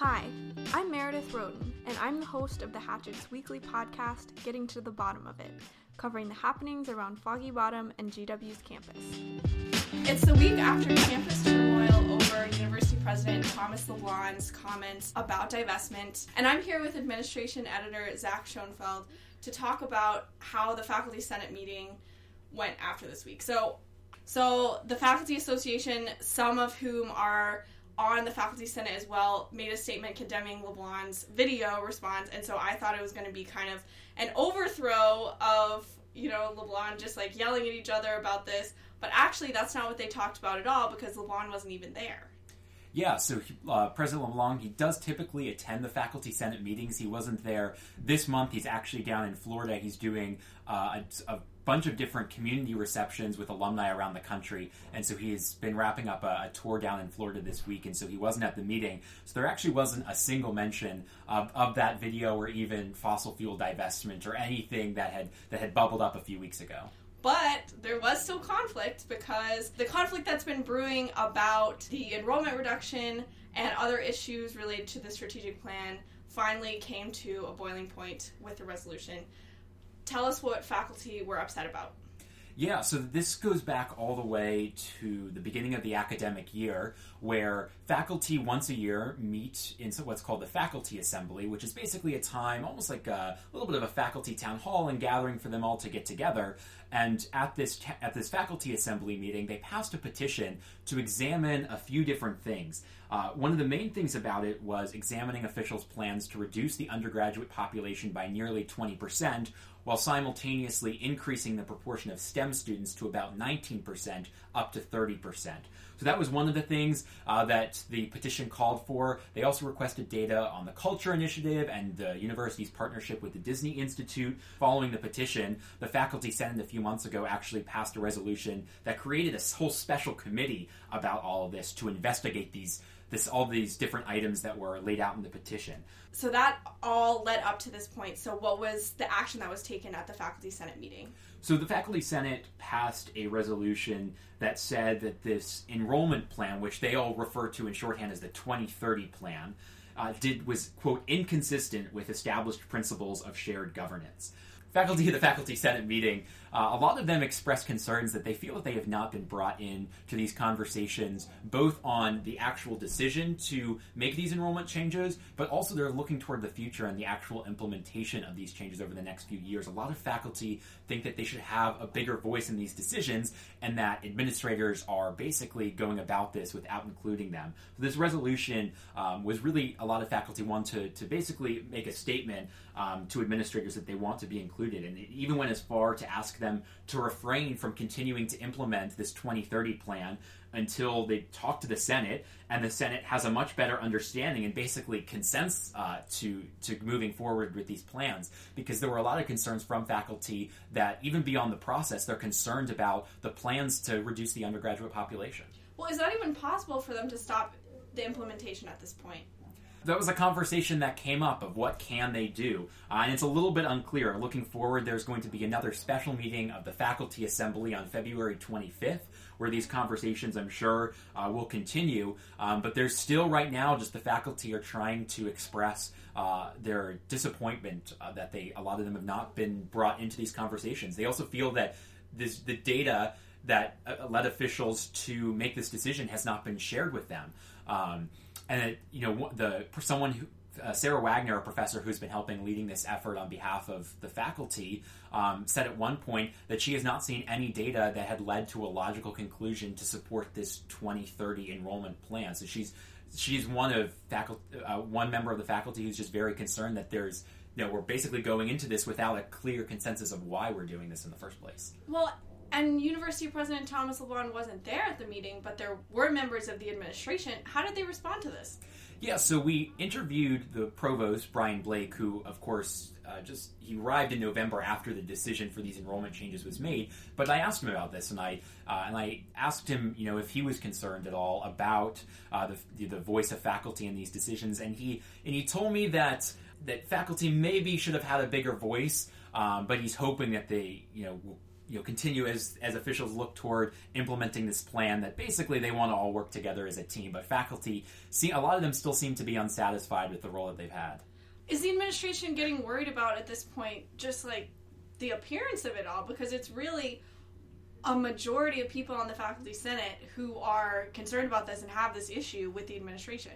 Hi, I'm Meredith Roaten, and I'm the host of the Hatchets weekly podcast, Getting to the Bottom of It, covering the happenings around Foggy Bottom and GW's campus. It's the week after campus turmoil over University President Thomas LeBlanc's comments about divestment, and I'm here with Administration Editor Zach Schoenfeld to talk about how the Faculty Senate meeting went after this week. So, so the Faculty Association, some of whom are on the faculty senate as well made a statement condemning LeBlanc's video response, and so I thought it was going to be kind of an overthrow of you know LeBlanc just like yelling at each other about this, but actually that's not what they talked about at all because LeBlanc wasn't even there. Yeah, so uh, President LeBlanc, he does typically attend the Faculty Senate meetings. He wasn't there this month. He's actually down in Florida. He's doing uh, a, a bunch of different community receptions with alumni around the country. And so he's been wrapping up a, a, tour down in Florida this week, and so he wasn't at the meeting. So there actually wasn't a single mention of, of that video or even fossil fuel divestment or anything that had that had bubbled up a few weeks ago. But there was still conflict because the conflict that's been brewing about the enrollment reduction and other issues related to the strategic plan finally came to a boiling point with the resolution tell us what faculty were upset about. Yeah, so this goes back all the way to the beginning of the academic year, where faculty once a year meet in what's called the faculty assembly, which is basically a time, almost like a, little bit of a faculty town hall and gathering for them all to get together. And at this at this faculty assembly meeting, they passed a petition to examine a few different things. Uh, one of the main things about it was examining officials' plans to reduce the undergraduate population by nearly 20 percent while simultaneously increasing the proportion of STEM students to about 19% up to 30%. So that was one of the things uh, that the petition called for. They also requested data on the Culture Initiative and the university's partnership with the Disney Institute. Following the petition, the Faculty Senate a few months ago actually passed a resolution that created a whole special committee about all of this to investigate these this all these different items that were laid out in the petition. So that all led up to this point. So what was the action that was taken at the faculty senate meeting? So the faculty senate passed a resolution that said that this enrollment plan, which they all refer to in shorthand as the 2030 plan, uh, did was quote inconsistent with established principles of shared governance faculty at the faculty senate meeting, uh, a lot of them expressed concerns that they feel that they have not been brought in to these conversations, both on the actual decision to make these enrollment changes, but also they're looking toward the future and the actual implementation of these changes over the next few years. A lot of faculty think that they should have a bigger voice in these decisions, and that administrators are basically going about this without including them. So this resolution um, was really a lot of faculty want to, to basically make a statement um, to administrators that they want to be included. And it even went as far to ask them to refrain from continuing to implement this 2030 plan until they talk to the Senate, and the Senate has a much better understanding and basically consents uh, to to moving forward with these plans. Because there were a lot of concerns from faculty that even beyond the process, they're concerned about the plans to reduce the undergraduate population. Well, is that even possible for them to stop the implementation at this point? That was a conversation that came up of what can they do. Uh, and it's a little bit unclear. Looking forward there's going to be another special meeting of the faculty assembly on february 25th where these conversations i'm sure uh, will continue. Um, but there's still right now just the faculty are trying to express uh, their disappointment uh, that they a lot of them have not been brought into these conversations. They also feel that this the data that uh, led officials to make this decision has not been shared with them. Um, and it, you know the someone who uh, Sarah Wagner, a professor who's been helping leading this effort on behalf of the faculty, um, said at one point that she has not seen any data that had led to a logical conclusion to support this 2030 enrollment plan. So she's she's one of faculty, uh, one member of the faculty who's just very concerned that there's you know we're basically going into this without a clear consensus of why we're doing this in the first place. Well, and University President Thomas LeBlanc wasn't there at the meeting, but there were members of the administration. How did they respond to this? Yeah, so we interviewed the provost, Brian Blake, who, of course, uh, just he arrived in November after the decision for these enrollment changes was made. But I asked him about this, and I uh, and I asked him, you know, if he was concerned at all about uh, the the voice of faculty in these decisions, and he and he told me that that faculty maybe should have had a bigger voice, um, but he's hoping that they, you know, you know continue as as officials look toward implementing this plan that basically they want to all work together as a team. But faculty see a lot of them still seem to be unsatisfied with the role that they've had. Is the administration getting worried about at this point just like the appearance of it all because it's really a majority of people on the faculty senate who are concerned about this and have this issue with the administration.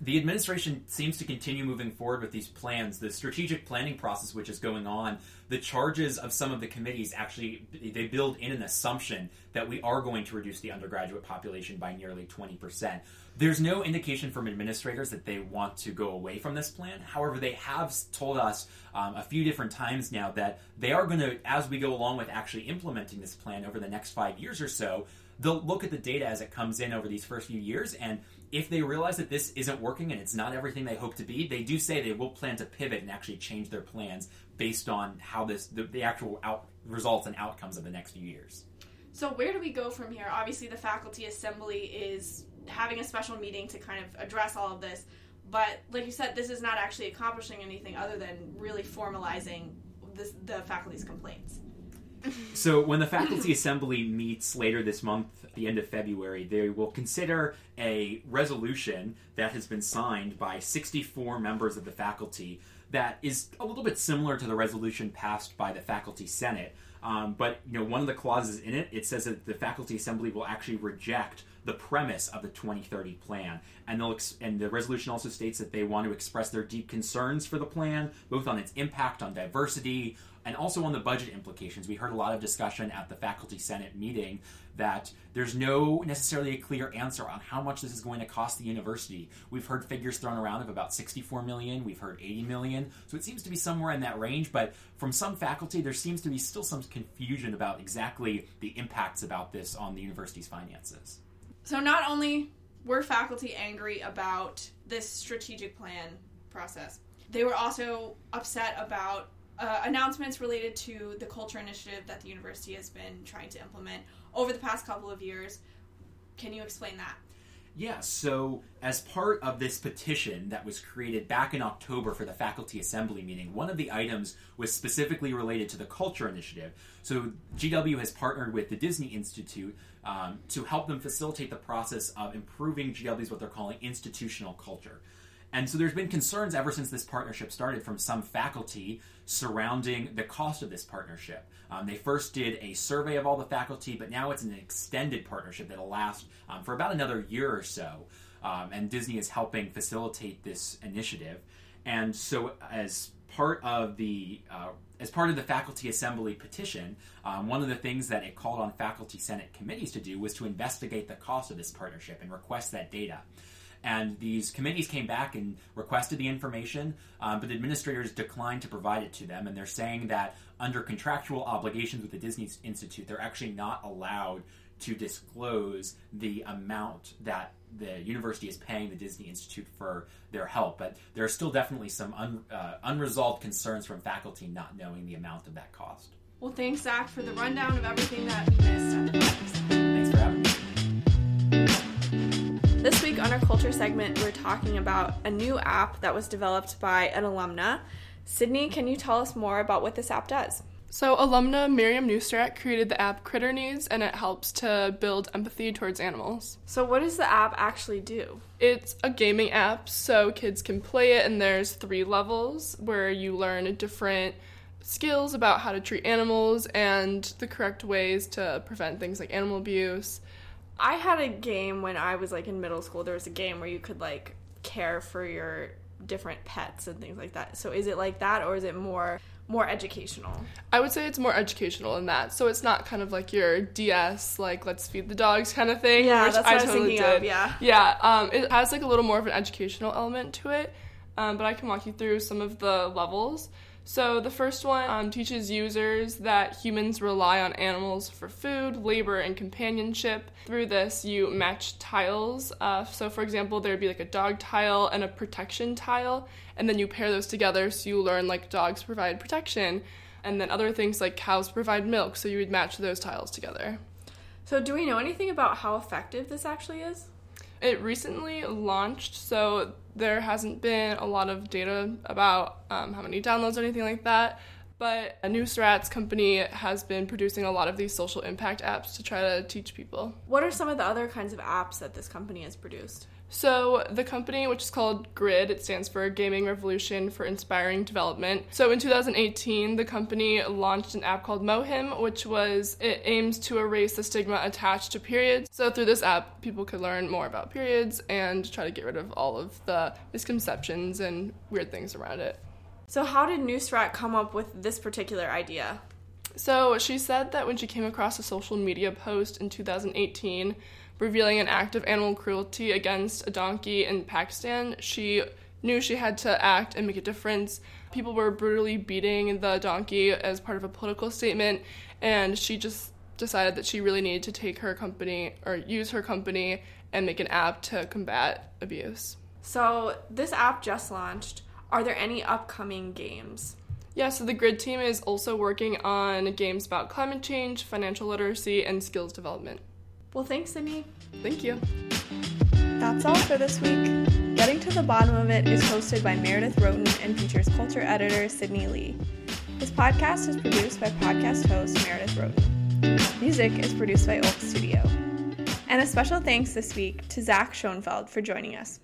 The administration seems to continue moving forward with these plans. The strategic planning process, which is going on, the charges of some of the committees actually they build in an assumption that we are going to reduce the undergraduate population by nearly 20%. There's no indication from administrators that they want to go away from this plan. However, they have told us um, a few different times now that they are going to, as we go along with actually implementing this plan over the next five years or so, they'll look at the data as it comes in over these first few years and if they realize that this isn't working and it's not everything they hope to be, they do say they will plan to pivot and actually change their plans based on how this the, the actual out, results and outcomes of the next few years. So where do we go from here? Obviously, the faculty assembly is having a special meeting to kind of address all of this. But like you said, this is not actually accomplishing anything other than really formalizing this, the faculty's complaints. so when the faculty assembly meets later this month, the end of February, they will consider a resolution that has been signed by 64 members of the faculty that is a little bit similar to the resolution passed by the faculty senate. Um, but you know, one of the clauses in it, it says that the faculty assembly will actually reject the premise of the 2030 plan. And they'll ex- and the resolution also states that they want to express their deep concerns for the plan, both on its impact on diversity and also on the budget implications. We heard a lot of discussion at the faculty senate meeting that there's no necessarily a clear answer on how much this is going to cost the university. We've heard figures thrown around of about 64 million, we've heard 80 million. So it seems to be somewhere in that range, but from some faculty there seems to be still some confusion about exactly the impacts about this on the university's finances. So not only were faculty angry about this strategic plan process, they were also upset about uh, announcements related to the culture initiative that the university has been trying to implement over the past couple of years. Can you explain that? Yeah, so as part of this petition that was created back in October for the faculty assembly meeting, one of the items was specifically related to the culture initiative. So GW has partnered with the Disney Institute um, to help them facilitate the process of improving GW's what they're calling institutional culture. And so there's been concerns ever since this partnership started from some faculty surrounding the cost of this partnership. Um, they first did a survey of all the faculty, but now it's an extended partnership that'll last um, for about another year or so. Um, and Disney is helping facilitate this initiative. And so, as part of the uh, as part of the faculty assembly petition, um, one of the things that it called on faculty senate committees to do was to investigate the cost of this partnership and request that data. And these committees came back and requested the information, um, but the administrators declined to provide it to them. And they're saying that under contractual obligations with the Disney Institute, they're actually not allowed to disclose the amount that the university is paying the Disney Institute for their help. But there are still definitely some un, uh, unresolved concerns from faculty not knowing the amount of that cost. Well, thanks, Zach, for the rundown of everything that we missed. Thanks for having me. Our culture segment, we're talking about a new app that was developed by an alumna. Sydney, can you tell us more about what this app does? So, alumna Miriam Nusrat created the app Critter Needs, and it helps to build empathy towards animals. So, what does the app actually do? It's a gaming app, so kids can play it, and there's three levels where you learn different skills about how to treat animals and the correct ways to prevent things like animal abuse. I had a game when I was like in middle school. There was a game where you could like care for your different pets and things like that. So is it like that or is it more more educational? I would say it's more educational than that. So it's not kind of like your DS, like let's feed the dogs kind of thing. Yeah, that's what I, I was totally thinking did. of. Yeah, yeah. Um, it has like a little more of an educational element to it, um, but I can walk you through some of the levels. So, the first one um, teaches users that humans rely on animals for food, labor, and companionship. Through this, you match tiles. Uh, so, for example, there would be like a dog tile and a protection tile, and then you pair those together so you learn like dogs provide protection, and then other things like cows provide milk, so you would match those tiles together. So, do we know anything about how effective this actually is? It recently launched, so there hasn't been a lot of data about um, how many downloads or anything like that. But Nusrat's company has been producing a lot of these social impact apps to try to teach people. What are some of the other kinds of apps that this company has produced? So, the company, which is called GRID, it stands for Gaming Revolution for Inspiring Development. So, in 2018, the company launched an app called Mohim, which was, it aims to erase the stigma attached to periods. So, through this app, people could learn more about periods and try to get rid of all of the misconceptions and weird things around it. So, how did Nusrat come up with this particular idea? So, she said that when she came across a social media post in 2018, revealing an act of animal cruelty against a donkey in Pakistan, she knew she had to act and make a difference. People were brutally beating the donkey as part of a political statement, and she just decided that she really needed to take her company or use her company and make an app to combat abuse. So, this app just launched. Are there any upcoming games? Yeah, so the GRID team is also working on games about climate change, financial literacy, and skills development. Well, thanks, Sydney. Thank you. That's all for this week. Getting to the Bottom of It is hosted by Meredith Roaten and features culture editor Sydney Lee. This podcast is produced by podcast host Meredith Roaten. Music is produced by Oak Studio. And a special thanks this week to Zach Schoenfeld for joining us.